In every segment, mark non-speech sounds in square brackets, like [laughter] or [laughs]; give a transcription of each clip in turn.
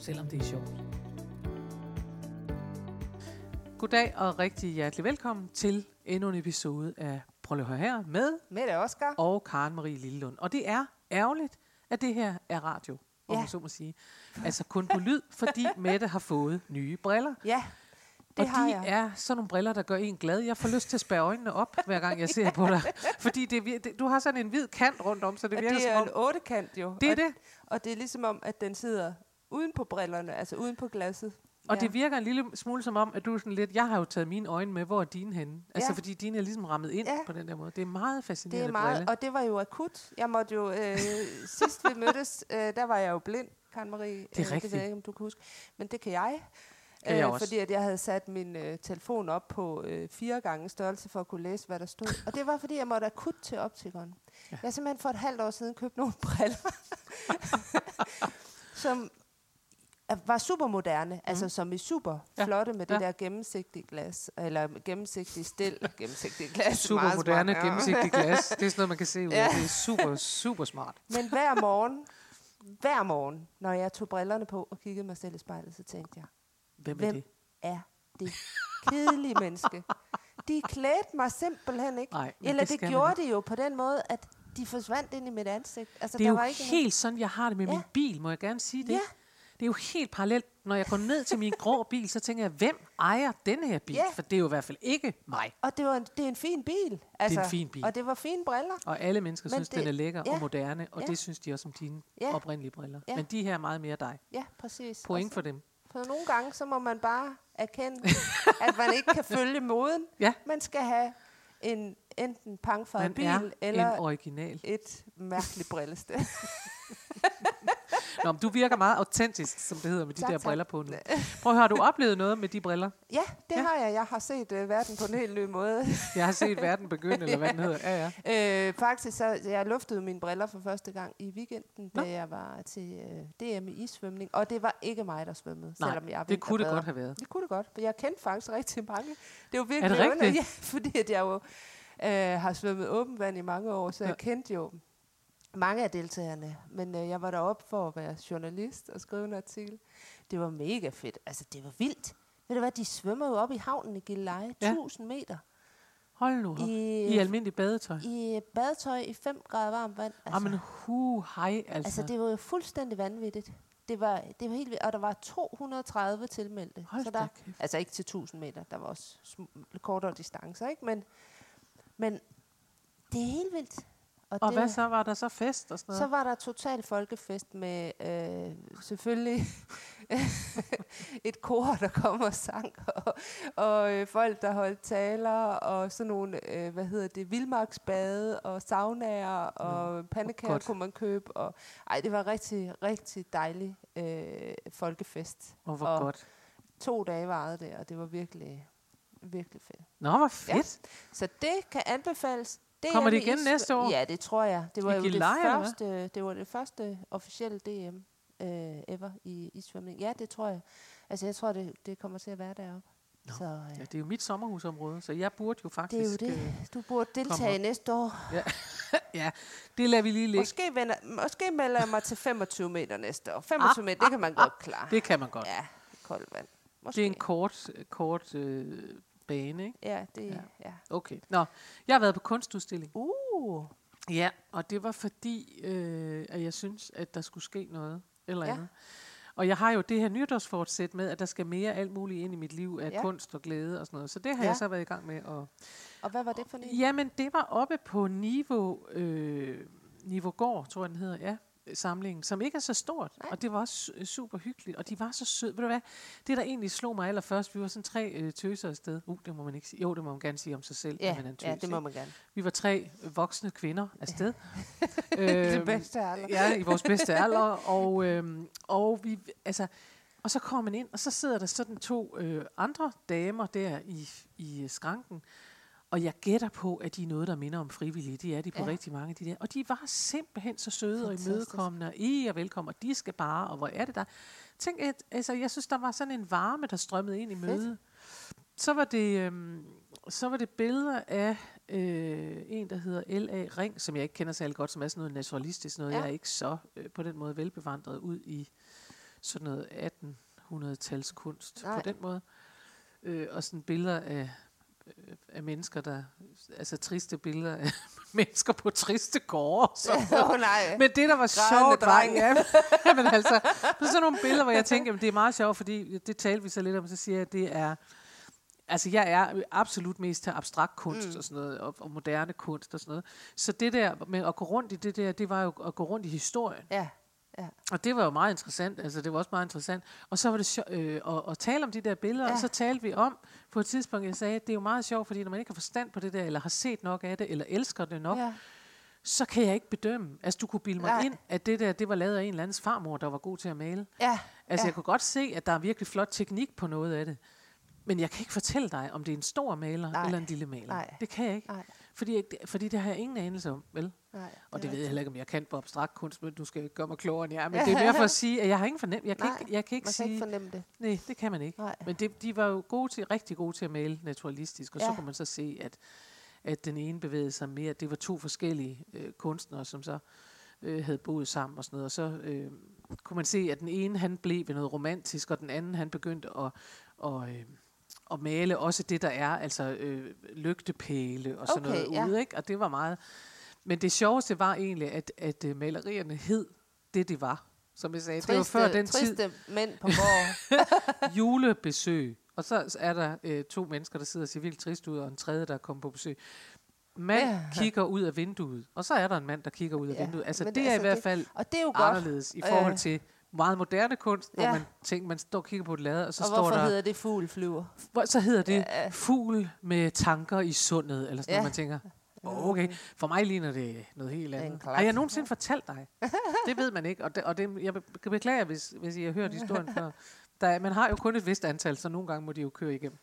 selvom det er sjovt. Goddag og rigtig hjertelig velkommen til endnu en episode af Prøv lige at høre her med Mette Oscar. og Karen Marie Lillelund. Og det er ærgerligt, at det her er radio, om Ja. man så må sige. Altså kun på lyd, fordi [laughs] Mette har fået nye briller. Ja, det og har de jeg. er sådan nogle briller, der gør en glad. Jeg får lyst til at spærre øjnene op, hver gang jeg ser på [laughs] dig. Fordi det, det, du har sådan en hvid kant rundt om, så det virker det er som om... en ottekant jo. Det er og, det. Og det er ligesom om, at den sidder uden på brillerne, altså uden på glasset. Og ja. det virker en lille smule som om, at du er sådan lidt... Jeg har jo taget mine øjne med, hvor er dine henne? Altså Ja. fordi dine er ligesom rammet ind Ja. på den der måde. Det er meget det fascinerende er meget, brille. og det var jo akut. Jeg måtte jo, øh, [laughs] sidst vi mødtes, øh, der var jeg jo blind, Karen Marie. Det er det ved rigtigt. jeg ikke, om du kan huske. Men det kan jeg. Kan jeg også. Fordi at jeg havde sat min øh, telefon op på øh, fire gange størrelse for at kunne læse, hvad der stod. Og det var, fordi jeg måtte akut til optikeren. Ja. Jeg har simpelthen for et halvt år siden købt nogle briller, [laughs] som var super moderne, mm. altså som er super Ja. flotte med det Ja. der gennemsigtige glas, eller gennemsigtige stil, [laughs] gennemsigtige glas. Super meget moderne, smart, ja. glas. Det er sådan noget, man kan se ud af. Ja. Det er super, super smart. Men hver morgen, hver morgen, når jeg tog brillerne på og kiggede mig selv i spejlet, så tænkte jeg, Hvem er Hvem? det? er det kedelige menneske? De klædte mig simpelthen ikke. Nej, Eller det det, gjorde de jo på den måde, at de forsvandt ind i mit ansigt. Altså, Det er der jo var ikke helt sådan, jeg har det med Ja. min bil, må jeg gerne sige det. Ja. Det er jo helt parallelt. Når jeg går ned til min grå bil, så tænker jeg, hvem ejer denne her bil? Ja. For det er jo i hvert fald ikke mig. Og det, var en, det er en fin bil. Altså, fin bil. Og det var fine briller. Og alle mennesker Men synes, det- den er lækker ja. og moderne, og Ja. det synes de også om dine Ja. oprindelige briller. Ja. Men de her er meget mere dig. Ja, præcis. Point Og for dem. For nogle gange, så må man bare erkende, [laughs] at man ikke kan følge moden. Ja. Man skal have en enten pangfarvet Man bil, er eller en original. et mærkeligt brillested. [laughs] Nå, du virker meget autentisk, som det hedder, med de Tak, der tak. briller på nu. [laughs] Prøv har du oplevet noget med de briller? Ja, det Ja. har jeg. Jeg har set uh, verden på en helt ny måde. [laughs] Jeg har set verden begynde, eller hvad den hedder. Ja, ja. [laughs] øh, faktisk, så jeg luftede mine briller for første gang i weekenden, Nå. da jeg var til uh, DM i isvømning. Og det var ikke mig, der svømmede, Nej, selvom jeg er det kunne det vinterbader. godt have været. Det kunne det godt, for jeg kendte faktisk rigtig mange. Det var Er virkelig det under- rigtigt? Ja, fordi at jeg jo øh, har svømmet åbent vand i mange år, så Ja. jeg kendte jo mange af deltagerne. Men øh, jeg var deroppe for at være journalist og skrive en artikel. Det var mega fedt. Altså, det var vildt. Ved du hvad, de svømmer jo op i havnen i Gilleleje, Ja. 1000 meter. Hold nu op. I, I almindelig badetøj. i badetøj i 5 grader varmt vand. Altså. Jamen, hu, hej, altså. altså, det var jo fuldstændig vanvittigt. Det var, det var helt vildt. Og der var 230 tilmeldte. Hold så der, kæft. altså ikke til 1000 meter, der var også kortere distancer, ikke? Men, men det er helt vildt. Og det, hvad så? Var der så fest og sådan noget? Så var der total folkefest med øh, selvfølgelig [laughs] et kor, der kom og sang, [laughs] og, og øh, folk, der holdt taler, og sådan nogle, øh, hvad hedder det, vildmarksbade, og saunaer, og pandekager godt. kunne man købe. Og, ej, det var rigtig, rigtig dejlig øh, folkefest. Og hvor og godt. To dage varede det, og det var virkelig, virkelig fedt. Nå, hvor fedt. Så det kan anbefales. Det Kommer er det igen is- næste år? Ja, det tror jeg. Det var I jo det Gilleleje, hvad? første, det var det første officielle DM øh, ever i, i svømning. Ja, det tror jeg. Altså, jeg tror, det, det kommer til at være deroppe. Nå, Så øh, Ja, det er jo mit sommerhusområde, så jeg burde jo det er faktisk... jo øh, det. Du burde deltage næste år. [laughs] ja, det lader vi lige ligge. Måske, vender, måske melder jeg mig til 25 meter næste år. 25 meter, det kan man godt klare. Det kan man godt. Ja, koldt vand. Måske. Det er en kort, kort øh, bane, ikke? Ja, det Ja. ja. Okay. Nå, jeg har været på kunstudstilling. Uh, Ja, og det var fordi, øh, at jeg synes, at der skulle ske noget eller Ja. andet. Og jeg har jo det her nytårsfortsæt med, at der skal mere alt muligt ind i mit liv af Ja. kunst og glæde og sådan noget. Så det har Ja. jeg så været i gang med. Og, og hvad var det for en? jamen, det var oppe på Niveau, øh, Niveau Gård, tror jeg den hedder, ja. Samlingen, som ikke er så stort, Nej. og det var også su- super hyggeligt, og de var så søde. Ved du hvad, det der egentlig slog mig allerførst, vi var sådan tre øh, tøser afsted. Uh, det må man ikke sige. Jo, det må man gerne sige om sig selv, Ja, man er en tøs, ja, det må man gerne. Vi var tre voksne kvinder afsted. [laughs] det Øhm, bedste alder. Ja, i vores bedste [laughs] alder. Og, øhm, og vi, altså, Og så kommer man ind, og så sidder der sådan to øh, andre damer der i, i skranken, og jeg gætter på, at de er noget, der minder om frivillige. Det er de på Ja. rigtig mange af de der. Og de var simpelthen så søde Fantastisk. og imødekommende, og I er velkommen, og de skal bare, og hvor er det der? Tænk, at, altså, jeg synes, der var sådan en varme, der strømmede ind i mødet. Så var det, øhm, så var det billeder af øh, en, der hedder L.A. Ring, som jeg ikke kender særlig godt, som er sådan noget naturalistisk noget. Ja. Jeg er ikke så øh, på den måde velbevandret ud i sådan noget 1800-tals kunst Nej. på den måde. Øh, og sådan billeder af, af mennesker, der... Altså triste billeder af [laughs] mennesker på triste gårde. Så. Oh, [laughs] nej. Men det, der var sjovt, var, ja, [laughs] men altså, på sådan nogle billeder, hvor jeg tænker, at det er meget sjovt, fordi det talte vi så lidt om, så siger jeg, at det er, altså jeg er absolut mest til abstrakt kunst mm. og sådan noget, og, og moderne kunst og sådan noget. Så det der med at gå rundt i det der, det var jo at gå rundt i historien. Ja, ja. Og det var jo meget interessant, altså det var også meget interessant. Og så var det sjov, øh, at, at tale om de der billeder. Ja. og så talte vi om på et tidspunkt, jeg sagde, at det er jo meget sjovt, fordi når man ikke har forstand på det der, eller har set nok af det, eller elsker det nok, ja. så kan jeg ikke bedømme. Altså, du kunne bilde mig Nej. ind, at det der, det var lavet af en eller andens farmor, der var god til at male. Ja, Altså, ja. jeg kunne godt se, at der er virkelig flot teknik på noget af det. Men jeg kan ikke fortælle dig, om det er en stor maler Nej. eller en lille maler. Nej. Det kan jeg ikke. Nej, Fordi, fordi det har jeg ingen anelse om, vel? nej. Og det ved jeg heller ikke, om jeg kan på abstrakt kunst, men du skal ikke gøre mig klogere end jeg. Men det er mere for at [laughs] sige, at jeg har ingen fornem. Jeg kan Nej, ikke, jeg kan ikke Man kan sige... ikke fornemme det. Nej, det kan man ikke. Nej. Men det, de var jo gode til, rigtig gode til at male naturalistisk, og. Ja. så kunne man så se, at, at den ene bevægede sig mere. Det var to forskellige øh, kunstnere, som så øh, havde boet sammen og sådan noget. Og så øh, kunne man se, at den ene han blev ved noget romantisk, og den anden han begyndte at, og, øh, at male også det, der er, altså øh, lygtepæle og sådan Okay, noget ja. ude. Ikke? Og det var meget... Men det sjoveste var egentlig, at, at øh, malerierne hed det, de var. Som jeg sagde, det var før den tid triste mænd på gård. [laughs] julebesøg. Og så er der øh, to mennesker, der sidder og ser vildt trist ud, og en tredje, der er kommet på besøg. Mand Ja. kigger ud af vinduet, og så er der en mand, der kigger ud af Ja, vinduet. Altså, det er i altså, hvert det- fald Og det er jo godt. anderledes i forhold Øh. til meget moderne kunst, hvor Ja. man tænker, man står og kigger på et lade, og så og står hvorfor der, hedder det fugl flyver? hvor, så hedder det Ja. fugl med tanker i sundet, eller sådan Ja. noget, man tænker, "Åh, okay, for mig ligner det noget helt andet. Har jeg nogensinde fortalt dig? Det ved man ikke, og, det, og det, jeg be- beklager, hvis, hvis I har hørt historien før. Der, man har jo kun et vist antal, så nogle gange må de jo køre igennem.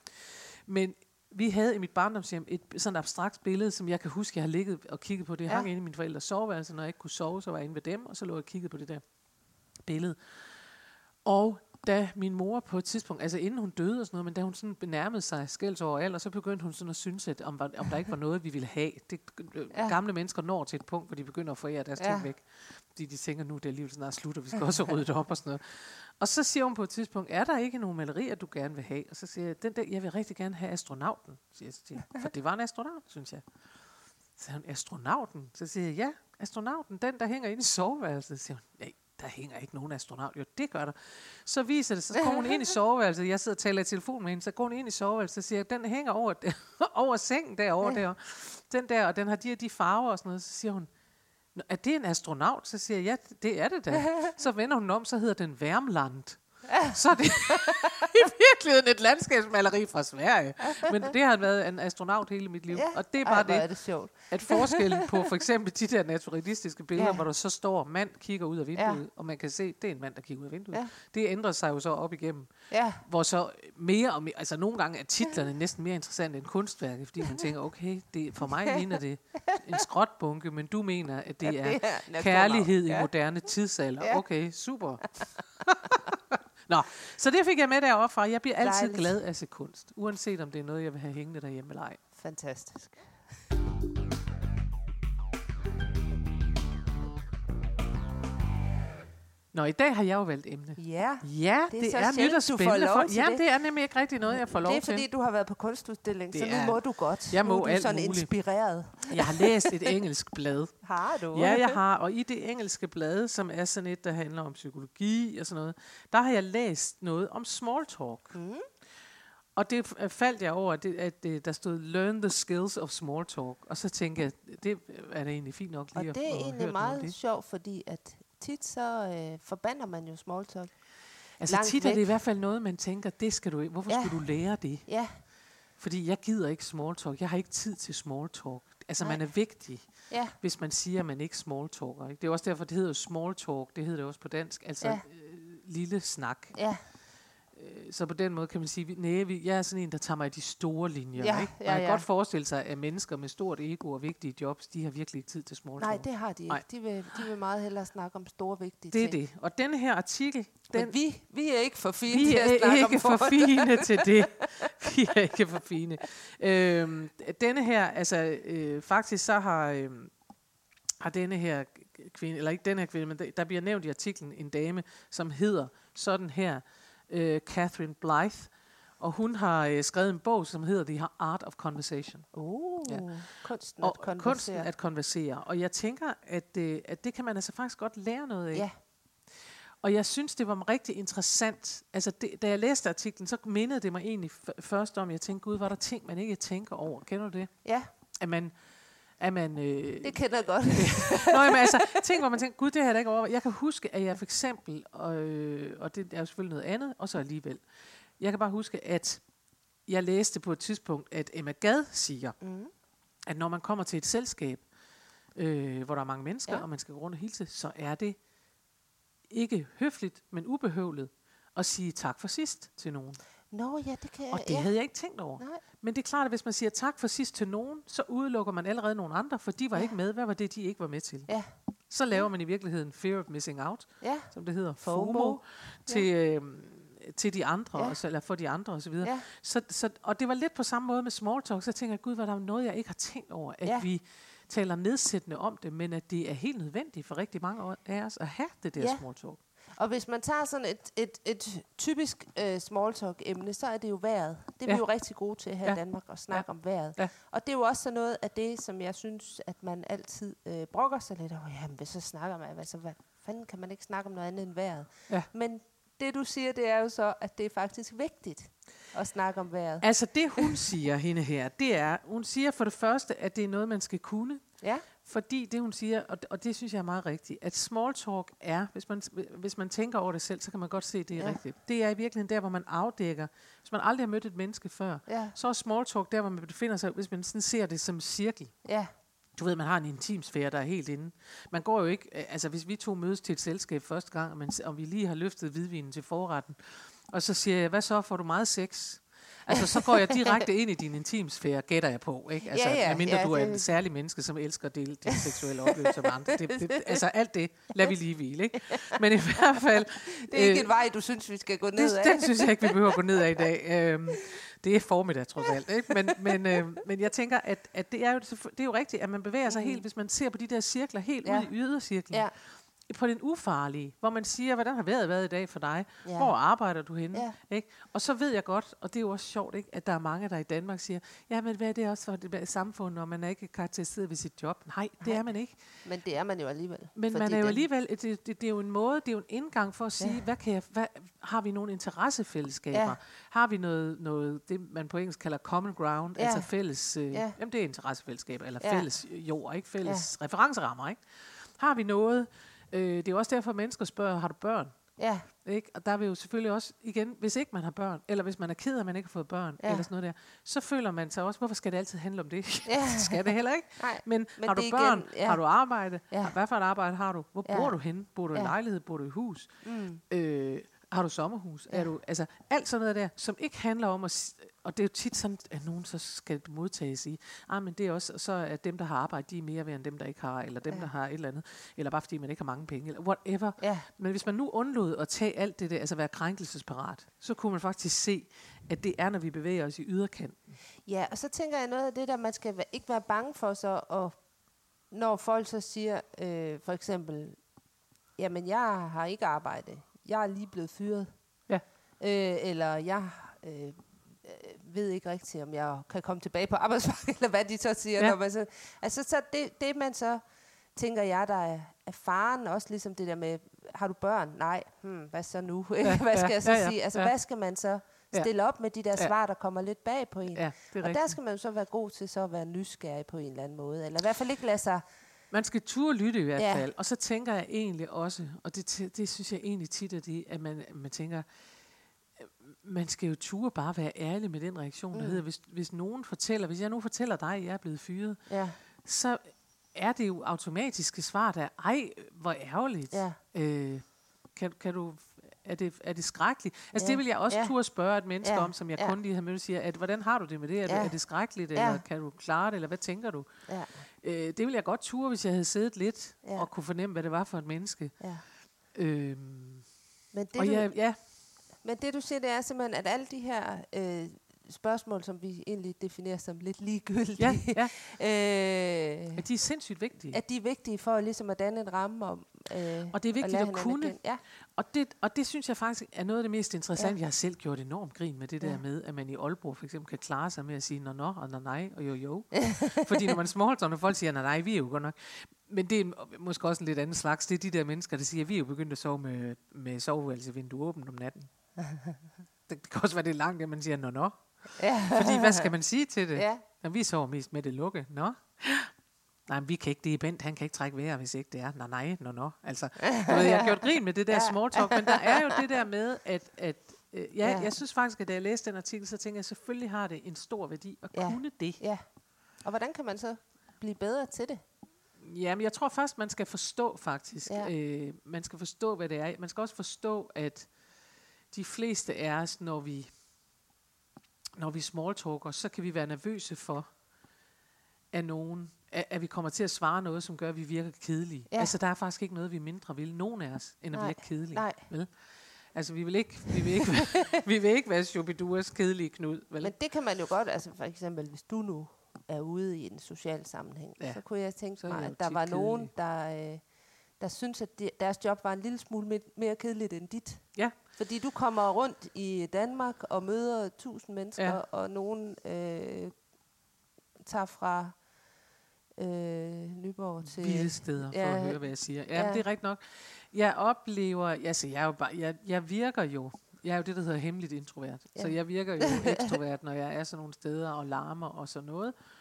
Men vi havde i mit barndomshjem et sådan et abstrakt billede, som jeg kan huske, jeg har ligget og kigget på. Det Ja. ja. hang inde i mine forældres soveværelse. Når jeg ikke kunne sove, så var jeg inde ved dem, og så lå jeg og kiggede på det der billede. Og da min mor på et tidspunkt, altså inden hun døde og sådan noget, men da hun sådan benærmede sig skælds over alder, så begyndte hun sådan at synes, at om, om der ikke var noget, vi ville have. Det, øh, Ja. Gamle mennesker når til et punkt, hvor de begynder at forære deres Ja. ting væk. Fordi de tænker, nu er det alligevel snart slut, og vi skal også rydde det op og sådan noget. Og så siger hun på et tidspunkt, er der ikke nogen malerier, du gerne vil have? Og så siger jeg, den der, jeg vil rigtig gerne have astronauten, siger jeg til. For det var en astronaut, synes jeg. Så siger hun, astronauten? Så siger jeg, ja, astronauten, den der hænger inde i soveværelset. Så siger hun, nej, der hænger ikke nogen astronaut. Jo, det gør der. Så viser det, så kommer hun ind i [laughs] soveværelset. Jeg sidder og taler i telefon med hende, så går hun ind i soveværelset og siger, den hænger over, [laughs] over sengen derovre. Der. Den der, og den har de og de farver og sådan noget. Så siger hun, "Nå, er det en astronaut? Så siger jeg, ja, det er det da. [laughs] Så vender hun om, så hedder den Værmland. [laughs] Så er det i virkeligheden et landskabsmaleri fra Sverige. Men det har været en astronaut hele mit liv. Ja. Og det er Ej, bare hvor det, er det sjovt. at forskellen på for eksempel de der naturalistiske billeder, Ja. ja. hvor der så står, mand kigger ud af vinduet, ja. og man kan se, det er en mand, der kigger ud af vinduet. Ja. Ja. Det ændrer sig jo så op igennem. Ja, Hvor så mere og mere, altså nogle gange er titlerne næsten mere interessante end kunstværket, fordi man tænker, okay, det, for mig ligner det en skrotbunke, men du mener, at det Ja, er det er astronaut. kærlighed i Ja. moderne tidsalder. Ja. Okay, super. [laughs] Nå, så det fik jeg med deroppe fra. Jeg bliver altid Dejligt. glad af at se kunst, uanset om det er noget, jeg vil have hængende derhjemme eller ej. fantastisk. Nå, i dag har jeg jo valgt emne. Ja, Ja, Det er det, så er nyt og spændende. For, til ja, det. det er nemlig ikke rigtig noget, jeg får lov det er til. fordi, du har været på kunstudstilling, så Det nu er- må du godt. Jeg nu må er du alt sådan muligt. inspireret. Jeg har læst et engelsk blad. [laughs] Har du? Ja, jeg har. Og i det engelske blad, som er sådan et, der handler om psykologi og sådan noget, der har jeg læst noget om small talk. Mm. Og det f- faldt jeg over, at, det, at det, der stod, learn the skills of small talk. Og så tænkte jeg, det er da egentlig fint nok Og lige det at, er at egentlig høre noget om meget det. sjovt, fordi at tit så øh, forbander man jo small talk. Altså langt tit er det væk. i hvert fald noget, man tænker, det skal du. Hvorfor Ja. skulle du lære det? Ja, Fordi jeg gider ikke small talk. Jeg har ikke tid til small talk. Altså, Nej. man er vigtig, ja, hvis man siger, at man ikke small talker. Ikke? Det er også derfor, det hedder small talk. Det hedder det også på dansk. Altså, ja. øh, lille snak. ja. Øh, så på den måde kan man sige, nej, vi, jeg er sådan en, der tager mig de store linjer. Ja, ikke? Man ja, kan ja. godt forestille sig, at mennesker med stort ego og vigtige jobs, de har virkelig ikke tid til small Nej, det har de ikke. Nej. De vil, de vil meget hellere snakke om store, vigtige det er ting. det. Og denne her artikel, Men den, vi, vi er ikke for fine vi til at er snakke ikke om for forhold. fine til det. [laughs] Vi er ikke for fine. Øhm, denne her, altså øh, faktisk så har, øh, har denne her kvinde, eller ikke denne her kvinde, men der bliver nævnt i artiklen en dame, som hedder sådan her, øh, Catherine Blythe, og hun har øh, skrevet en bog, som hedder The Art of Conversation. Uh, Ja. kunsten Og at konversere. kunsten at konversere. Og jeg tænker, at, øh, at det kan man altså faktisk godt lære noget af. Ja, Og jeg synes, det var rigtig interessant. Altså, det, da jeg læste artiklen, så mindede det mig egentlig f- først om, jeg tænkte, gud, var der ting, man ikke tænker over. Kender du det? ja, At man... At man øh, det kender jeg godt. [laughs] Nå, jamen, altså, ting, hvor man tænker, gud, det har jeg da ikke over. Jeg kan huske, at jeg for eksempel, øh, og det er jo selvfølgelig noget andet, og så alligevel. Jeg kan bare huske, at jeg læste på et tidspunkt, at Emma Gad siger, mm. at når man kommer til et selskab, øh, hvor der er mange mennesker, ja. og man skal gå rundt og hilse, så er det ikke høfligt, men ubehøvlet at sige tak for sidst til nogen. Nå ja, det kan Og det ja. havde jeg ikke tænkt over. Nej. Men det er klart, at hvis man siger tak for sidst til nogen, så udelukker man allerede nogle andre, for de var Ja. ja. ikke med. Hvad var det, de ikke var med til? Ja. Så laver man i virkeligheden fear of missing out, Ja, som det hedder, FOMO. FOMO, til, øh, til de andre, Ja. ja. også, eller for de andre osv. ja, Så, så, og det var lidt på samme måde med small talk, så jeg tænker gud, hvad der er noget, jeg ikke har tænkt over, at Ja. ja. vi taler nedsættende om det, men at det er helt nødvendigt for rigtig mange af os at have det der Ja. ja. small talk. Og hvis man tager sådan et, et, et typisk uh, small talk emne, så er det jo vejret. Det er ja. vi jo rigtig gode til her ja. i. Danmark, at snakke ja. om vejret. Ja. Og det er jo også sådan noget af det, som jeg synes, at man altid uh, brokker sig lidt over. Jamen, hvis så snakker man, altså, hvad fanden kan man ikke snakke om noget andet end vejret? Ja. Men det du siger, det er jo så, at det er faktisk vigtigt at snakke om vejret. Altså det, hun siger, hende her, det er, hun siger for det første, at det er noget, man skal kunne, Ja, fordi det, hun siger, og, og det synes jeg er meget rigtigt, at small talk er, hvis man, hvis man tænker over det selv, så kan man godt se, at det er Ja. rigtigt. Det er i virkeligheden der, hvor man afdækker, hvis man aldrig har mødt et menneske før, ja, så er small talk der, hvor man befinder sig, hvis man sådan ser det som cirkel. ja, Du ved, man har en intimsfære, der er helt inde. Man går jo ikke, øh, altså hvis vi to mødes til et selskab første gang, og, man, og vi lige har løftet hvidvinen til forretten, og så siger jeg, hvad så, får du meget sex? Altså, så går jeg direkte ind i din intimsfære, gætter jeg på, ikke? Altså, Ja, ja, medmindre ja, du er det- en særlig menneske, som elsker at dele dine seksuelle oplevelser med andre. Det, det, altså, alt det lader vi lige hvile, ikke? Men i hvert fald... det er ikke øh, en vej, du synes, vi skal gå ned det, ad. den synes jeg ikke, vi behøver at gå ned ad i dag. Øhm, det er formiddag, trods alt. Ikke? Men, men, øh, men jeg tænker, at, at det, er jo, det er jo rigtigt, at man bevæger sig Mhm. helt, hvis man ser på de der cirkler, helt Ja. ud i ydercirklen. Ja, På den ufarlige, hvor man siger, hvordan har vejret været i dag for dig? ja. Hvor arbejder du henne? Ja. Ikke? Og så ved jeg godt, og det er jo også sjovt, ikke, at der er mange, der i Danmark siger, ja, men hvad er det også for det samfund, når man er ikke karakteriseret ved sit job? Nej, det Nej. er man ikke. Men det er man jo alligevel. Men man er jo alligevel, det, det, det er jo en måde, det er jo en indgang for at sige, Ja. hvad kan jeg, hvad, har vi nogle interessefællesskaber? Ja. Har vi noget, noget, det man på engelsk kalder common ground, Ja. altså fælles, øh, Ja. ja. jamen det er interessefællesskaber, eller ja. fælles jord, ikke fælles ja. referencerammer, ikke? Har vi noget, øh, det er jo også derfor, mennesker spørger, har du børn? Ja, Ikke? Og der er vi jo selvfølgelig også, igen, hvis ikke man har børn, eller hvis man er ked af, at man ikke har fået børn, Ja. eller sådan noget der, så føler man sig også, hvorfor skal det altid handle om det? Ja. [laughs] det skal det heller ikke. nej. Men, Men har du børn? igen- ja. Har du arbejde? Ja. Ja. Hvad for et arbejde har du? Hvor Ja. bor du henne? Bor du i Ja. lejlighed? Bor du i hus? Mm. Øh, har du sommerhus? Ja. Er du, altså, alt sådan noget der, som ikke handler om at... Og det er jo tit sådan, at nogen så skal modtage sige, ah, men det er også, så er dem, der har arbejde, de er mere værd end dem, der ikke har, eller dem, Ja. der har et eller andet, eller bare fordi man ikke har mange penge, eller whatever. Ja, Men hvis man nu undlod at tage alt det der, altså være krænkelsesparat, så kunne man faktisk se, at det er, når vi bevæger os i yderkanten. ja, og så tænker jeg noget af det der, man skal ikke være bange for så, og når folk så siger, øh, for eksempel, jamen jeg har ikke arbejde, jeg er lige blevet fyret, Ja. øh, eller jeg øh, ved ikke rigtigt, om jeg kan komme tilbage på arbejdsmarkedet, [laughs] eller hvad de så siger. Ja. Når man så, altså så det, det man så, tænker jeg, der er, er faren, også ligesom det der med, har du børn? Nej, hmm, hvad så nu? [laughs] Ja, hvad skal ja, jeg så ja, ja, sige? Altså, ja. hvad skal man så stille op med de der svar, der kommer lidt bag på en? Ja, det Og der rigtigt. skal man jo så være god til så at være nysgerrig på en eller anden måde. Eller i hvert fald ikke lade sig... Man skal turde lytte i hvert Ja. fald. Og så tænker jeg egentlig også, og det, det synes jeg egentlig tit er det, at man, man tænker, øh, man skal jo ture bare være ærlig med den reaktion, der Mm. hedder, hvis, hvis nogen fortæller, hvis jeg nu fortæller dig, at jeg er blevet fyret, Ja, så er det jo automatiske svar, der er, ej, hvor ærgerligt. ja, Øh, kan, kan du, er det, er det skrækkeligt? Altså Ja, det vil jeg også ja. turde spørge et menneske Ja, om, som jeg ja. kun lige har mødt og siger, at, hvordan har du det med det? Er, det, Ja. er det skrækkeligt, Ja. eller kan du klare det, eller hvad tænker du? Ja, Øh, det ville jeg godt ture, hvis jeg havde siddet lidt Ja. og kunne fornemme, hvad det var for et menneske. ja. Øhm, Men det, og du, ja, ja, men det du siger, det er simpelthen, at alle de her øh, spørgsmål, som vi egentlig definerer som lidt ligegyldige, ja, ja, [laughs] øh, at de er sindssygt vigtige. at de er vigtige for ligesom at danne en ramme om øh, Og det er at vigtigt at hinanden kunne. Ja, Og det, og det synes jeg faktisk er noget af det mest interessante. Ja. Jeg har selv gjort enormt grin med det der Ja. med, at man i Aalborg for eksempel kan klare sig med at sige nå, nå, og nå, nej, og jo, jo. [laughs] Fordi når man smalltalk, når folk siger nej, nej, vi er jo godt nok. Men det er måske også en lidt anden slags. Det er de der mennesker, der siger, at vi er jo begyndt at sove med, med soveværelsevindue åbent om natten. Det, [laughs] det kan også være, det langt, at man siger nå, nå. Ja. Fordi hvad skal man sige til det? ja. Når vi sover mest med det lukke. Nå? Nej, men vi kan ikke, det er Bent, han kan ikke trække vejret, hvis ikke det er. Nej, nej, nå, nå. Altså, du ved, jeg har gjort grin med det der Ja. small talk, men der er jo det der med, at, at øh, ja, Ja. jeg synes faktisk, at da jeg læste den artikel, så tænkte jeg, selvfølgelig har det en stor værdi at Ja. kunne det. ja. Og hvordan kan man så blive bedre til det? Jamen, jeg tror først, man skal forstå faktisk. Ja. Øh, man skal forstå, hvad det er. Man skal også forstå, at de fleste af os, når vi, når vi smalltalker, så kan vi være nervøse for, at nogen at, at vi kommer til at svare noget, som gør, at vi virker kedelige. Ja. Altså, der er faktisk ikke noget, vi mindre vil, nogen af os, end at Nej. virke kedelige. Nej. Vel? Altså, vi vil ikke, vi vil ikke, [laughs] vi vil ikke være Shubiduas kedelige knud, vel? Men det kan man jo godt, altså for eksempel, hvis du nu er ude i en social sammenhæng, Ja. så kunne jeg tænke mig, at der var nogen, kedelig. der, øh, der synes, at de, deres job var en lille smule mere, mere kedeligt end dit. Ja. Fordi du kommer rundt i Danmark og møder tusind mennesker, Ja. og nogen øh, tager fra øh, Nyborg til... vilde steder for ja, at høre, hvad jeg siger. Ja, ja. det er rigtigt nok. Jeg oplever, altså jeg, er jo bare, jeg, jeg virker jo, jeg er jo det, der hedder hemmeligt introvert. Ja. Så jeg virker jo [laughs] ekstrovert, når jeg er sådan nogle steder og larmer og sådan noget. Øh,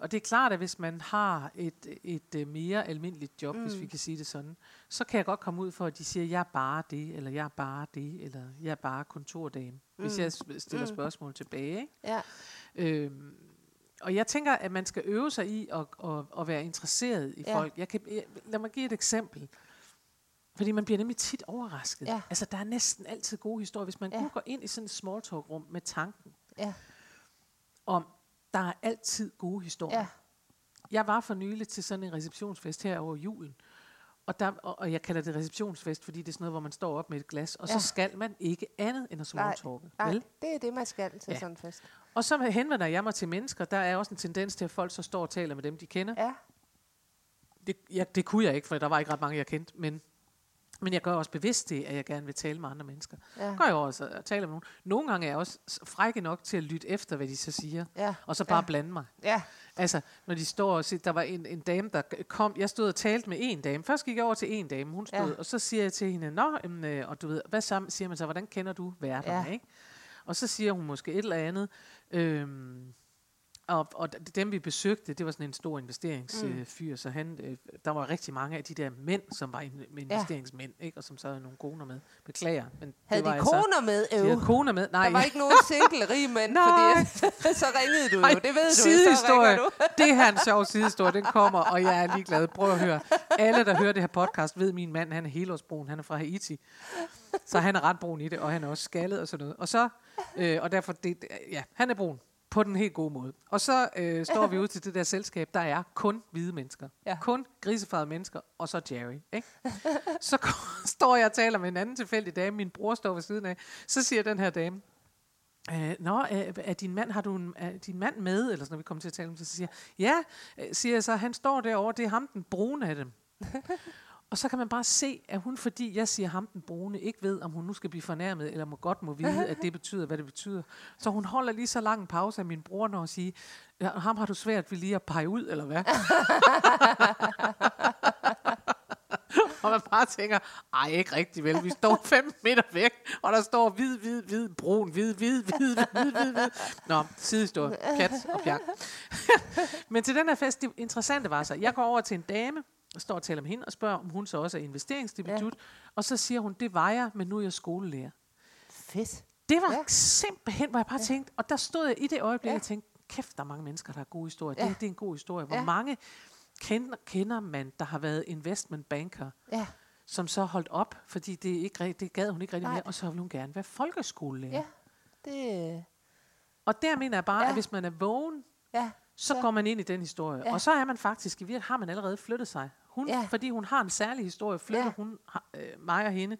og det er klart, at hvis man har et, et, øh, mere almindeligt job, mm. hvis Mm. vi kan sige det sådan, så kan jeg godt komme ud for, at de siger, jeg er bare det, eller jeg er bare det, eller jeg er bare kontordame. Hvis Mm. jeg s- stiller Mm. spørgsmål tilbage. Ikke? Ja, Øhm, og jeg tænker, at man skal øve sig i at, at, at være interesseret i Ja. folk. Jeg kan, jeg, lad mig give et eksempel. Fordi man bliver nemlig tit overrasket. Ja. Altså, der er næsten altid gode historier. Hvis man Ja. ja. går ind i sådan et small talk rum med tanken ja, om, der er altid gode historier. ja, Jeg var for nylig til sådan en receptionsfest her over julen. Og, der, og, og jeg kalder det receptionsfest, fordi det er sådan noget, hvor man står op med et glas, og Ja. så skal man ikke andet end at small talke. nej, vel? det er det, man skal til Ja. sådan en fest. Og så henvender jeg mig til mennesker. Der er også en tendens til, at folk så står og taler med dem, de kender. Ja, Det, ja, det kunne jeg ikke, for der var ikke ret mange, jeg kendte. Men, men jeg gør også bevidst det, at jeg gerne vil tale med andre mennesker. ja. Går jeg også og taler med nogen. Nogle gange er jeg også frække nok til at lytte efter, hvad de så siger. ja, Og så bare Ja. blande mig. ja, Altså, når de står og siger, der var en, en dame, der kom, jeg stod og talte med en dame. Først gik jeg over til en dame, hun stod, Ja. og så siger jeg til hende, Nå, jamen, øh, og du ved, hvad sammen, siger man så, hvordan kender du Ja. ja. ikke? Og så siger hun måske et eller andet, øhm, og, og dem vi besøgte, det var sådan en stor investeringsfyr, Mm. øh, så han, øh, der var rigtig mange af de der mænd, som var in- investeringsmænd, ikke? og som så havde nogle koner med. Beklager, men Havde det var de koner med? Altså, de havde koner med. Nej, Der var ikke nogen single rige mænd, [laughs] fordi [laughs] så ringede du jo. Det ved du sidehistorie. du. [laughs] det her er en sjov sidehistorie, den kommer, og jeg er ligeglad. Prøv at høre. Alle, der hører det her podcast, ved, min mand, han er helårsbrun, han er fra Haiti. Så han er ret brun i det, og han er også skaldet og sådan noget. Og så, øh, og derfor, det, ja, han er brun på den helt gode måde. Og så øh, står vi [laughs] ud til det der selskab, der er kun hvide mennesker. Ja. Kun grisefarede mennesker, og så Jerry. Ikke? [laughs] Så står jeg og taler med en anden tilfældig dame, min bror står ved siden af. Så siger den her dame, Øh, Nå, er, er din mand, har du en, er din mand med? Eller sådan, når vi kommer til at tale om det, så siger jeg, ja, øh, siger jeg så, han står derovre, det er ham den brune af dem. [laughs] og så kan man bare se, at hun, fordi jeg siger ham den brune, ikke ved, om hun nu skal blive fornærmet, eller må godt må vide, at det betyder, hvad det betyder. Så hun holder lige så lang en pause af min bror, når at sige, ja, ham har du svært ved lige at pege ud, eller hvad? [laughs] og man bare tænker, ej, ikke rigtig vel. Vi står fem meter væk, og der står hvid, hvid, hvid, brun, hvid, hvid, hvid, hvid, hvid, hvid. Nå, sidehistorie. Kat og pjak. [laughs] Men til den her fest, det interessante var så, jeg går over til en dame, og står og taler med hende, og spørger, om hun så også er investeringsdebutut. Ja. Og så siger hun, det var jeg, men nu er jeg skolelærer. Fedt. Det var Ja. simpelthen, hvor jeg bare ja. tænkte, og der stod jeg i det øjeblik, Ja. og tænkte, kæft, der er mange mennesker, der har gode historier. Ja. Det, det er en god historie. Hvor Ja. mange kender, kender man, der har været investment banker, Ja, som så holdt op, fordi det, ikke, det gad hun ikke rigtig Nej. mere, og så ville hun gerne være folkeskolelærer. Ja. Det, Og der mener jeg bare. Ja. at hvis man er vågen, ja, så, Så- går man ind i den historie. Ja. Og så er man faktisk, i virkeligheden har man allerede flyttet sig. Hun, Ja. Fordi hun har en særlig historie, flytter Ja. hun øh, mig og hende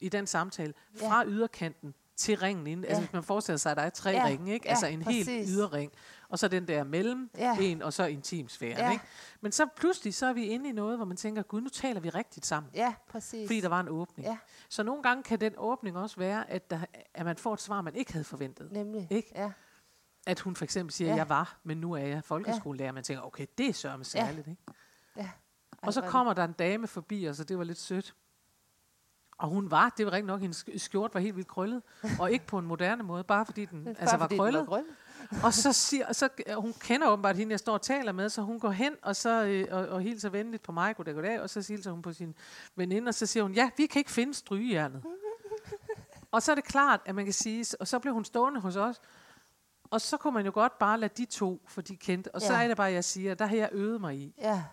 i den samtale Ja. fra yderkanten til ringen. Inden. Altså Ja. hvis man forestiller sig, at der er tre Ja. ringe, ikke? Ja, altså en helt præcis. yderring. Og så den der mellem Ja. en, og så intimsfæren. Ja. Ikke? Men så pludselig så er vi inde i noget, hvor man tænker, gud, nu taler vi rigtigt sammen. ja, præcis. Fordi der var en åbning. Ja. Så nogle gange kan den åbning også være, at, der, at man får et svar, man ikke havde forventet. Nemlig. Ikke? Ja. At hun for eksempel siger, Ja. jeg var, men nu er jeg folkeskolelærer. Man tænker, okay, det er sørme særligt. Ikke? ja. Og så er kommer der en dame forbi, og så det var lidt sødt. Og hun var, det var rigtig nok, hendes skjort var helt vildt krøllet. Og ikke på en moderne måde, bare fordi den det- altså bare var fordi den krøllet. krøllet. Og så siger, så, hun kender åbenbart hende, jeg står og taler med, så hun går hen og, så, øh, og, og hilser venligt på mig, goddag, goddag, og så hilser hun på sin veninde, og så siger hun, ja, vi kan ikke finde strygejernet. og så er det klart, at man kan sige, og så blev hun stående hos os, og så kunne man jo godt bare lade de to, for de kendte, og så Ja. er det bare, jeg siger, der har jeg øvet mig i, Ja,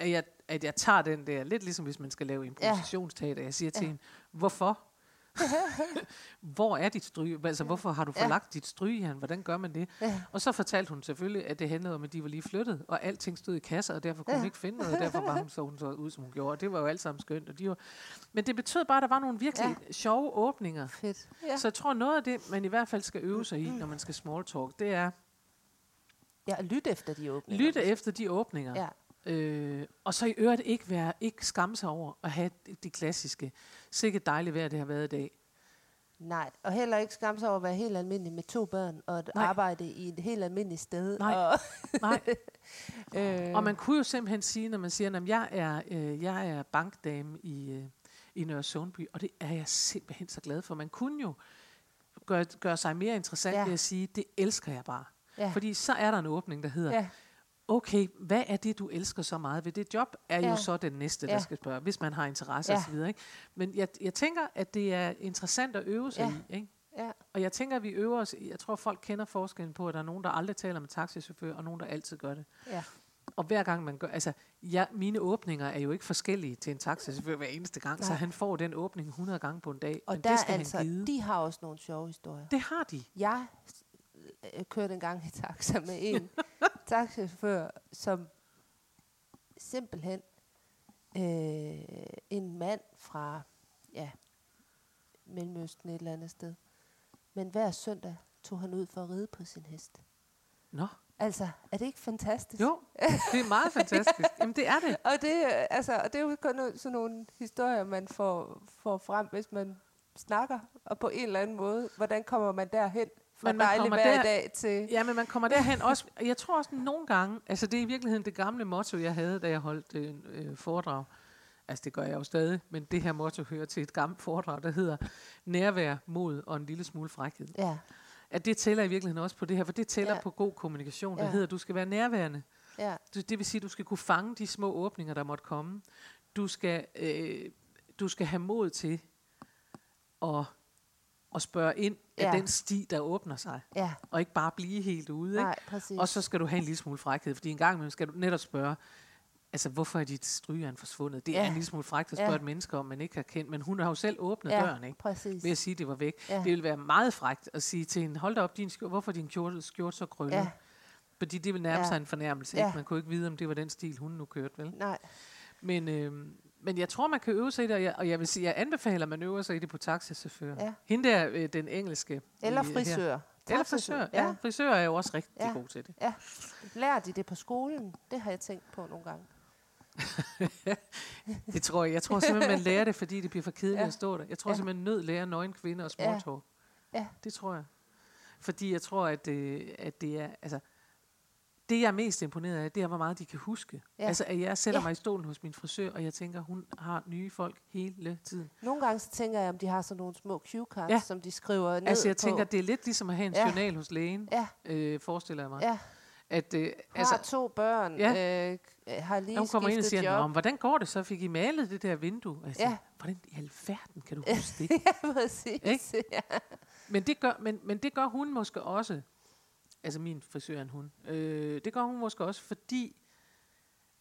at jeg, at jeg tager den der, lidt ligesom hvis man skal lave improvisationsteater, jeg siger til Ja. hende, hvorfor? [laughs] Hvor er dit stryge? Altså, hvorfor har du Ja. forlagt dit strygejern? Hvordan gør man det? ja, Og så fortalte hun selvfølgelig, at det handlede om, at de var lige flyttet, og alting stod i kasser, og derfor kunne hun Ja. ikke finde noget, og derfor var hun så, hun så ud, som hun gjorde. Og det var jo alt sammen skønt. Og de var, men det betød bare, at der var nogle virkelig ja. sjove åbninger. fedt. Ja. Ja. Så jeg tror, noget af det, man i hvert fald skal øve sig i, når man skal small talk, det er ja, og lyt efter de åbninger. lytte efter de åbninger. Ja, Øh, og så i øvrigt ikke, være, ikke skamme sig over at have de, klassiske. Sikkert dejligt vejr, det har været i dag. nej. Og heller ikke skamme sig over at være helt almindelig med to børn, og at Nej. arbejde i et helt almindeligt sted. Nej. Og, Nej. [laughs] øh, Og man kunne jo simpelthen sige, når man siger, at jeg er, øh, jeg er bankdame i, øh, i Nørre Sundby, og det er jeg simpelthen så glad for. Man kunne jo gøre, gøre sig mere interessant. Ja. ved at sige, det elsker jeg bare. ja, Fordi så er der en åbning, der hedder, ja, okay, hvad er det, du elsker så meget ved det job, er ja. jo så den næste, der Ja. skal spørge, hvis man har interesse Ja. osv. Ikke? Men jeg, jeg tænker, at det er interessant at øve sig Ja. i. Ikke? ja, Og jeg tænker, at vi øver os, jeg tror, folk kender forskellen på, at der er nogen, der aldrig taler med taxichauffør, og nogen, der altid gør det. ja. Og hver gang man gør, altså, ja, mine åbninger er jo ikke forskellige til en taxichauffør hver eneste gang, Nej. så han får den åbning 100 gange på en dag, Og men der det skal altså, han give. de har også nogle sjove historier. Det har de. Jeg øh, kørte en gang i taxa med en [laughs] taxachauffør, som simpelthen øh, en mand fra ja, Mellemøsten et eller andet sted. Men hver søndag tog han ud for at ride på sin hest. Nå, Altså, er det ikke fantastisk? jo, det er meget fantastisk. Jamen, det er det. [laughs] Og det, altså, og det er jo kun sådan nogle historier, man får, får frem, hvis man snakker, og på en eller anden måde, hvordan kommer man derhen Men man kommer hver der- dag til... Ja, men man kommer derhen også. Jeg tror også nogle gange, altså det er i virkeligheden det gamle motto, jeg havde, da jeg holdt øh, øh, foredrag. Altså det gør jeg jo stadig, men det her motto hører til et gammelt foredrag, der hedder nærvær, mod og en lille smule frækhed. Ja, At det tæller i virkeligheden også på det her, for det tæller Ja. på god kommunikation, der Ja. hedder, at du skal være nærværende. ja, Det vil sige, at du skal kunne fange de små åbninger, der måtte komme. Du skal, øh, du skal have mod til at, at spørge ind af Ja. den sti, der åbner sig, ja, og ikke bare blive helt ude. Ikke? nej, præcis. Og så skal du have en lille smule frækhed, fordi en gang imellem skal du netop spørge, altså hvorfor er dit strygejern forsvundet? Det ja. Er en lille smule frækt at spørge Ja. et menneske om, man ikke har kendt, men hun har jo selv åbnet ja, døren, ikke? præcis. ved at sige, at det var væk. Ja. Det ville være meget frækt at sige til hende, hold da op, din skjort, hvorfor din skjort, skjort så krøllet? Ja, Fordi det vil nærme Ja. sig en fornærmelse. Ja. Ikke? Man kunne ikke vide, om det var den stil, hun nu kørte, vel? nej, Men, øh, men jeg tror, man kan øve sig i det, og jeg, og jeg vil sige, jeg anbefaler, at man øver sig i det på taxichauffør. Ja. Hende der, øh, den engelske. eller øh, frisør. Her. Eller Taxachauffør, frisør, ja. Frisør er jo også rigtig Ja. god til det. ja. Lærer de det på skolen? Det har jeg tænkt på nogle gange. [laughs] Det tror jeg. Jeg tror simpelthen, man lærer det, fordi det bliver for kedeligt Ja. at stå der. Jeg tror Ja. simpelthen, nød lærer nøgen kvinder og small Ja. Ja. Det tror jeg. Fordi jeg tror, at, øh, at det er... Altså, det, jeg er mest imponeret af, det er, hvor meget de kan huske. Ja. Ja. Altså, at jeg sætter Ja. mig i stolen hos min frisør, og jeg tænker, hun har nye folk hele tiden. Nogle gange så tænker jeg, om de har sådan nogle små cue cards, Ja. som de skriver ned Altså, jeg på. tænker, det er lidt ligesom at have en Ja. journal hos lægen, Ja, øh, forestiller jeg mig. ja. At, øh, Har altså, to børn, Ja. øh, har lige når hun kommer ind og siger, job. Nå, hvordan går det så? Fik I malet det der vindue? Og jeg siger, Ja. hvordan i alverden kan du [laughs] huske det? ja, præcis. Ikke? Ja. Men det, gør, men, men det gør hun måske også, altså min frisør en hun, øh, det gør hun måske også, fordi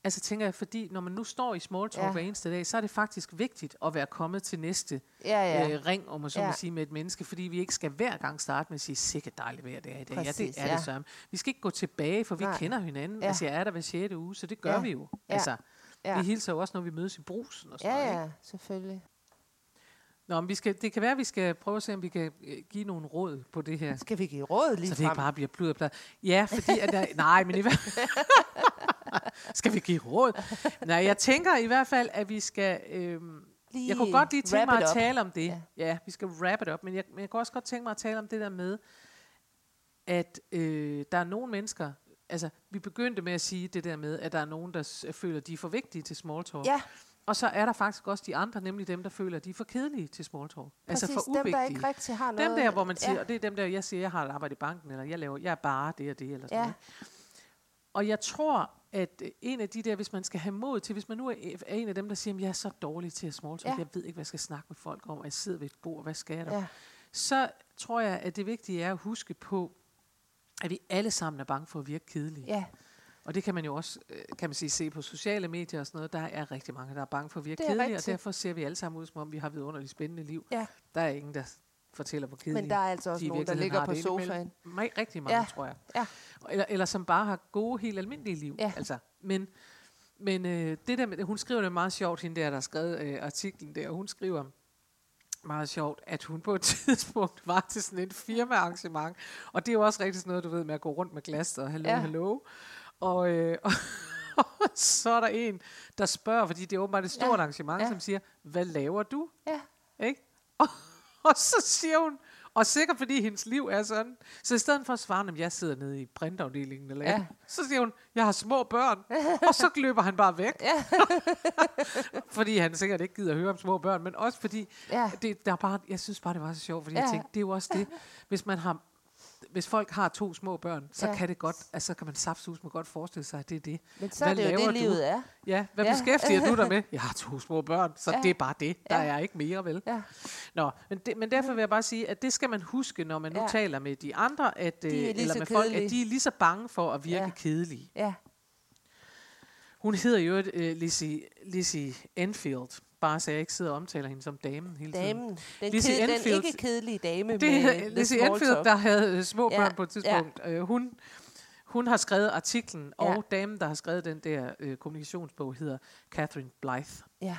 Altså tænker jeg, fordi når man nu står i small talk ja. Ja. hver eneste dag, så er det faktisk vigtigt at være kommet til næste Ja, ja. øh, ring, om man så ja. Ja. må sige, med et menneske, fordi vi ikke skal hver gang starte med at sige, sikkert dejligt vejr det er i dag. ja, Præcis, det er ja. det sørme. Vi skal ikke gå tilbage, for vi Nej. kender hinanden. Ja. Ja. Altså, jeg er der hver 6. uge, så det gør Ja. vi jo. Ja. Altså, Ja. vi hilser jo også, når vi mødes i brusen og sådan Ja, noget. Ikke? ja, selvfølgelig. Nå, men vi skal, det kan være, at vi skal prøve at se, om vi kan øh, give nogle råd på det her. Skal vi give råd lige Så det ikke bare bliver pludderplad. Ja, fordi at der, [laughs] nej, men i hvert [laughs] Skal vi give råd? Nej, jeg tænker i hvert fald, at vi skal... Øhm, Lige jeg kunne godt lige tænke mig at tale om det. Ja. Ja. vi skal wrap it up. Men jeg, men jeg kunne også godt tænke mig at tale om det der med, at øh, der er nogle mennesker... Altså, vi begyndte med at sige det der med, at der er nogen, der føler, de er for vigtige til small talk. Ja, Og så er der faktisk også de andre, nemlig dem, der føler, at de er for kedelige til small talk. præcis. altså for dem, uvigtige. der ikke rigtig har noget. Dem der, hvor man siger, Ja, og det er dem der, jeg siger, jeg har et arbejde i banken, eller jeg, laver, jeg er bare det og det, eller sådan Ja. noget. Og jeg tror, at øh, en af de der, hvis man skal have mod til, hvis man nu er, er en af dem, der siger, at jeg er så dårlig til at small talk, Ja. jeg ved ikke, hvad jeg skal snakke med folk om, og jeg sidder ved et bord, hvad skal jeg der? ja, Så tror jeg, at det vigtige er at huske på, at vi alle sammen er bange for at virke kedelige. ja, Og det kan man jo også, øh, kan man sige, se på sociale medier og sådan noget. Der er rigtig mange, der er bange for at virke Det er kedelige, og rigtigt. derfor ser vi alle sammen ud, som om vi har vidunderligt spændende liv. ja. Der er ingen, der fortæller, hvor kedelige Men der er altså også de nogen, der ligger på sofaen. Ma- Rigtig mange, ja. Tror jeg. Ja. Eller, eller som bare har gode, helt almindelige liv. Ja. Altså, men men øh, det der med, hun skriver det meget sjovt, hende der, der har skrevet øh, artiklen der, og hun skriver meget sjovt, at hun på et [laughs] tidspunkt var til sådan et firmaarrangement, og det er jo også rigtig sådan noget, du ved, med at gå rundt med glas og hallo. Ja. hallo. Og, øh, [laughs] og, så er der en, der spørger, fordi det er åbenbart et stort ja. Arrangement, Ja. som siger, hvad laver du? Ja, Ikke? [laughs] Og, og så siger hun, og sikkert fordi hendes liv er sådan, så i stedet for at svare, at jeg sidder nede i printafdelingen, eller Ja. så siger hun, jeg har små børn, [laughs] og så løber han bare væk. Ja. fordi han sikkert ikke gider at høre om små børn, men også fordi, ja, det, der er bare, jeg synes bare, det var så sjovt, fordi ja. jeg tænkte, det er jo også det, hvis man har hvis folk har to små børn, så Ja. kan det godt, altså så kan man saftsus med godt forestille sig, at det er det. men så Hvad er det jo det, du? livet er. Ja, hvad Ja. beskæftiger du dig [laughs] med? Jeg har to små børn, så Ja. det er bare det. Der Ja. er ikke mere, vel? Ja. Nå, men, det, men derfor vil jeg bare sige, at det skal man huske, når man nu Ja. taler med de andre, at, øh, De lige eller med folk, kedelige. at de er lige så bange for at virke Ja. kedelige. Øh, Ja, Hun hedder jo uh, Lizzie, Lizzie Enfield, bare så jeg ikke sidder og omtaler hende som damen hele tiden. damen. Den, Lizzie ked, den ikke kedelige dame Det med Lizzie Enfield, talk. der havde øh, små Ja, børn på et tidspunkt. Øh, hun, hun har skrevet artiklen, Ja. og damen, der har skrevet den der øh, kommunikationsbog, hedder Catherine Blythe. Ja,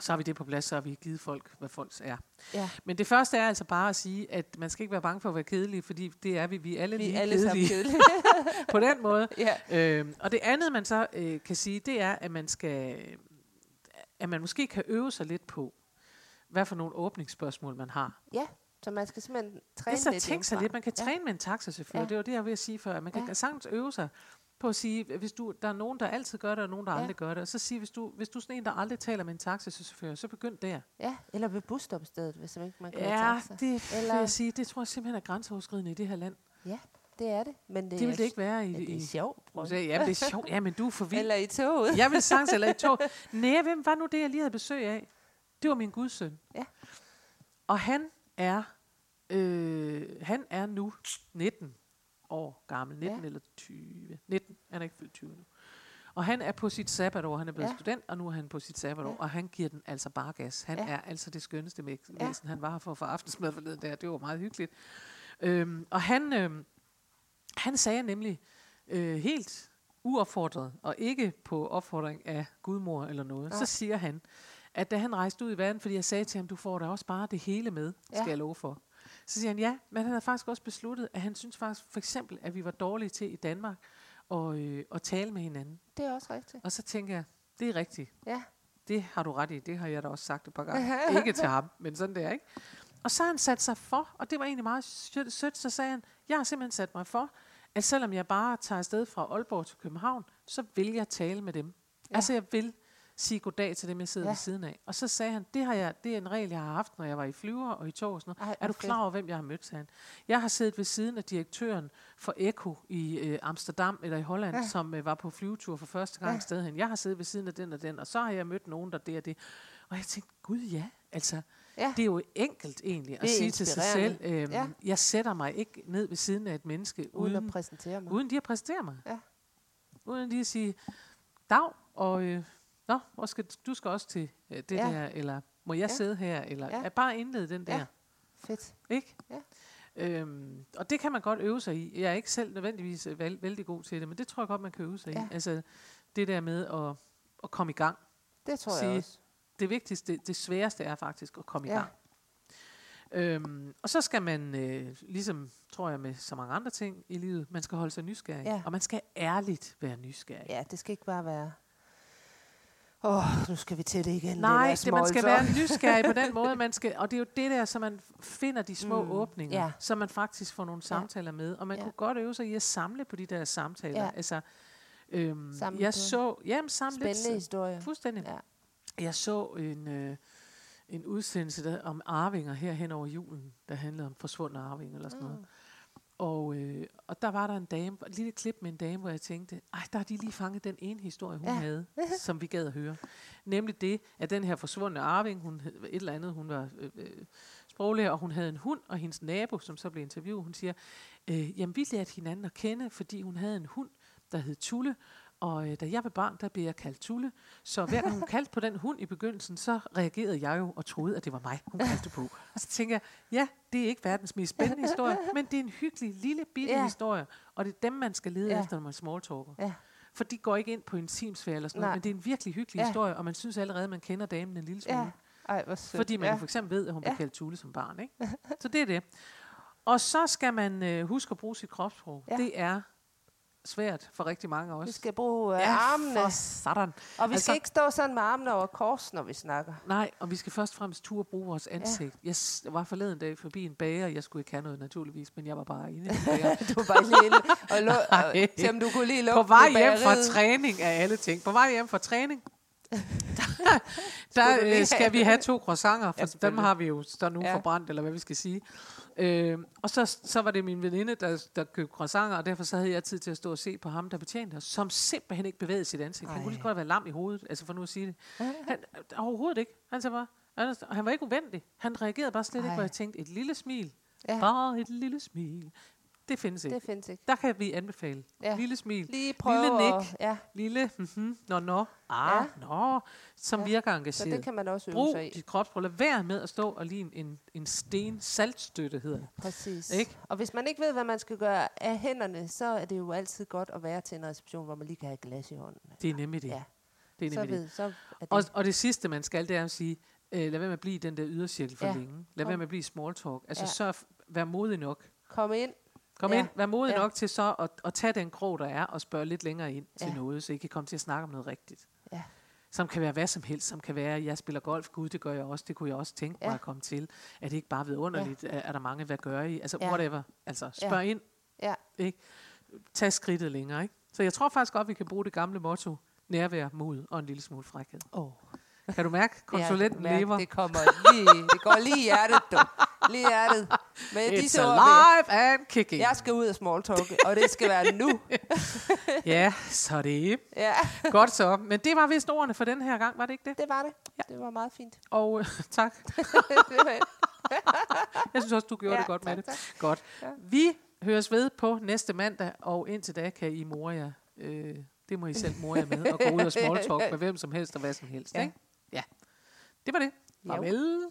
Så har vi det på plads, så har vi givet folk, hvad folk er. ja. Men det første er altså bare at sige, at man skal ikke være bange for at være kedelig, fordi det er vi. Vi er alle Vi lige alle kedelige kedelige. [laughs] på den måde. ja. Øhm, og det andet, man så øh, kan sige, det er, at man skal, at man måske kan øve sig lidt på, hvad for nogle åbningsspørgsmål man har. ja, så man skal simpelthen træne lidt tænke sig hjemmefra. lidt. Man kan Ja. træne med en taxachauffør. Ja. Det var det, jeg ville sige før. Man kan Ja. sagtens øve sig på at sige, hvis du, der er nogen, der altid gør det, og nogen, der Ja. aldrig gør det. Og så sige, hvis du, hvis du er sådan en, der aldrig taler med en taxachauffør, så begynd der. Ja, eller ved busstopstedet, hvis man ikke man kan Ja, taxa. det vil Eller- jeg sige, det tror jeg simpelthen er grænseoverskridende i det her land. Ja, det er det. Men det, Det, det er, vil det ikke være i, men det er sjovt. USA. Ja, det er sjovt. Ja, men du er for vild. Eller i toget. Jeg vil sagtens eller i tog. [laughs] Nej, hvem var nu det, jeg lige havde besøg af? Det var min gudsøn. Ja. Og han er, øh, han er nu 19 år gammel. 19 Ja. ja. eller 20. 19. Han er ikke fyldt 20 nu. Og han er på sit sabbatår. Han er blevet Ja. ja. student, og nu er han på sit sabbatår. Ja. Ja. Og han giver den altså bare gas. Han Ja. ja. er altså det skønneste med Ja. væsen. Han var her for at få aftensmad forleden der. Det var meget hyggeligt. Øhm, og han, øhm, han sagde nemlig øh, helt uopfordret, og ikke på opfordring af gudmor eller noget, Nej. så siger han, at da han rejste ud i verden, fordi jeg sagde til ham, du får da også bare det hele med, skal Ja. jeg love for. Så siger han, ja, men han har faktisk også besluttet, at han synes faktisk for eksempel, at vi var dårlige til i Danmark at, øh, at tale med hinanden. Det er også rigtigt. Og så tænker jeg, det er rigtigt. Ja. Det har du ret i. Det har jeg da også sagt et par gange. ikke til [laughs] ham, men sådan det er, ikke? Og så har han sat sig for, og det var egentlig meget sødt, så sagde han, jeg har simpelthen sat mig for, at selvom jeg bare tager afsted fra Aalborg til København, så vil jeg tale med dem. Ja. Altså jeg vil sige goddag til dem, jeg sidder Ja. ved siden af. Og så sagde han, det, har jeg, det er en regel, jeg har haft, når jeg var i flyver og i tog og sådan noget. Ej, er du klar over, hvem jeg har mødt, sagde han. Jeg har siddet ved siden af direktøren for Eko i øh, Amsterdam eller i Holland, Ja. som øh, var på flyvetur for første gang ja. sted hen. Jeg har siddet ved siden af den og den, og så har jeg mødt nogen, der det og det. Og jeg tænkte, gud ja, altså, Ja. det er jo enkelt egentlig at sige til sig selv, øhm, Ja. jeg sætter mig ikke ned ved siden af et menneske, Uden uden, at præsentere mig. uden de at præsentere mig. Ja. Uden de at sige, Dag, og øh, nå, hvor skal, du skal også til øh, det Ja. der, eller må jeg Ja. sidde her, eller Ja. bare indlede den der. Ja. Fedt. Ikke? Ja. Øhm, og det kan man godt øve sig i. Jeg er ikke selv nødvendigvis øh, vel, vældig god til det, men det tror jeg godt, man kan øve sig Ja. i. Altså det der med at, at komme i gang. Det tror Sige, jeg også. Det vigtigste, det, sværeste er faktisk at komme i Ja. gang. Øhm, og så skal man, øh, ligesom tror jeg med så mange andre ting i livet, man skal holde sig nysgerrig. Ja. Og man skal ærligt være nysgerrig. Ja, det skal ikke bare være... Åh, oh, nu skal vi til det igen. Nej, det, det, man skal være nysgerrig på den [laughs] måde, man skal, og det er jo det der, så man finder de små Mm, åbninger, ja. ja. så man faktisk får nogle samtaler med, og man Ja. ja. kunne godt øve sig i at samle på de der samtaler. Ja. Altså, øhm, Samle jeg på så, jamen samle Spændende lidt, historie. fuldstændig. Ja. Jeg så en, øh, en udsendelse der, om arvinger her hen over julen, der handlede om forsvundne arvinger eller sådan noget. Mm. Og, øh, og der var der en dame, et lille klip med en dame, hvor jeg tænkte, ej, der har de lige fanget den ene historie, hun Ja. ja. havde, [laughs] som vi gad at høre. Nemlig det, at den her forsvundne arving, hun hed et eller andet, hun var øh, øh, sproglærer, og hun havde en hund, og hendes nabo, som så blev interviewet, hun siger, øh, jamen vi lærte hinanden at kende, fordi hun havde en hund, der hed Tulle, og øh, da jeg var barn, der blev jeg kaldt Tulle. Så hver gang hun kaldte på den hund i begyndelsen, så reagerede jeg jo og troede, at det var mig, hun kaldte på. Og så tænker jeg, ja, det er ikke verdens mest spændende historie, men det er en hyggelig, lille, bitte Ja. historie. Og det er dem, man skal lede Ja. efter, når man smalltalker. Ja. For de går ikke ind på intimsfære eller sådan Nej. noget, men det er en virkelig hyggelig Ja. historie, og man synes allerede, at man kender damen en lille smule. Ja. Ej, hvor sødt. Fordi man ja. for eksempel ved, at hun Ja. blev kaldt Tulle som barn. Ikke? [laughs] Så det er det. Og så skal man øh, huske at bruge sit kropssprog. Ja. Det er svært for rigtig mange også. Vi skal bruge uh, ja, armene, sådan. og vi altså- skal ikke stå sådan med armene over kors, når vi snakker. Nej, og vi skal først og fremmest turde bruge vores ansigt. Ja. Jeg var forleden dag forbi en bager. Jeg skulle ikke have noget naturligvis, men jeg var bare inde i en bager. [laughs] Du var bare lige og, lo- [laughs] og se, om du kunne lige På lukke vej hjem fra træning af alle ting. På vej hjem fra træning. [laughs] der der øh, skal vi have to croissanter, Ja, for dem selvfølgelig. har vi jo så nu Ja. ja. forbrændt, eller hvad vi skal sige. Øh, og så, så var det min veninde, der, der købte croissanter, og derfor så havde jeg tid til at stå og se på ham, der betjente os, som simpelthen ikke bevægede sit ansigt. Han Ej. kunne lige så godt være lam i hovedet, altså for nu at sige det. Han, overhovedet ikke. Han sagde bare, han, han var ikke uvenlig. Han reagerede bare slet Ej. ikke, hvor jeg tænkte, et lille smil. Ja. Bare et lille smil. Det findes ikke. Det findes ikke. Der kan vi anbefale. Ja. Lille smil. Lige prøve Lille nik. ja, Lille, mhm, nå, nå, ah, Ja. nå, som Ja. virker så engageret. det kan man også øve Brug sig i. dit kropsprog. Lad være med at stå og ligne en, en sten saltstøtte, hedder det. Præcis. Ikke? Og hvis man ikke ved, hvad man skal gøre af hænderne, så er det jo altid godt at være til en reception, hvor man lige kan have et glas i hånden. Det er nemlig det. Ja. Det er Så, nemlig det. ved, så er det. Og, og det sidste, man skal, det er at sige, øh, lad være med at blive i den der ydercirkel for Ja. længe. Lad være med at blive small talk. Altså ja. så vær modig nok. Kom ind. Kom Ja. ja. ind, vær modig Ja. ja. nok til så at, at tage den krog, der er, og spørge lidt længere ind til Ja. noget, så I kan komme til at snakke om noget rigtigt. Ja. Som kan være hvad som helst, som kan være, jeg spiller golf, gud, det gør jeg også, det kunne jeg også tænke Ja. mig at komme til. Er det ikke bare vidunderligt? Er, er der mange, hvad gør I? Altså, Ja. whatever. Altså, spørg Ja. ind. Ja. Ikke? Tag skridtet længere, ikke? Så jeg tror faktisk godt, vi kan bruge det gamle motto, nærvær, mod og en lille smule frækhed. Oh. Kan du mærke? [laughs] Konsulenten mærke, lever. Det kommer lige, det går lige i hjertet, du. Lige hjertet. Med It's disse alive and kicking. jeg skal ud af small talk, og det skal være nu. [laughs] Ja, så det. Ja, Godt så. Men det var vist ordene for den her gang, var det ikke det? det var det. Det var meget fint. Og øh, [laughs] tak. Jeg synes også, du gjorde Ja, det godt tak, med det. tak. Godt. Ja. Vi høres ved på næste mandag, og indtil da kan I more jer. Øh, det må I selv more jer med, og gå ud og small talk [laughs] med hvem som helst og hvad som helst. Ja. Ja. Ikke? ja. Det var det. Jo.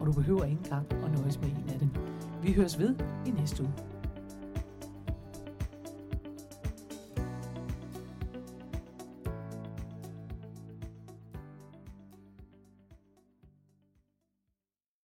og du behøver ikke engang at nøjes med en af dem. Vi høres ved i næste uge.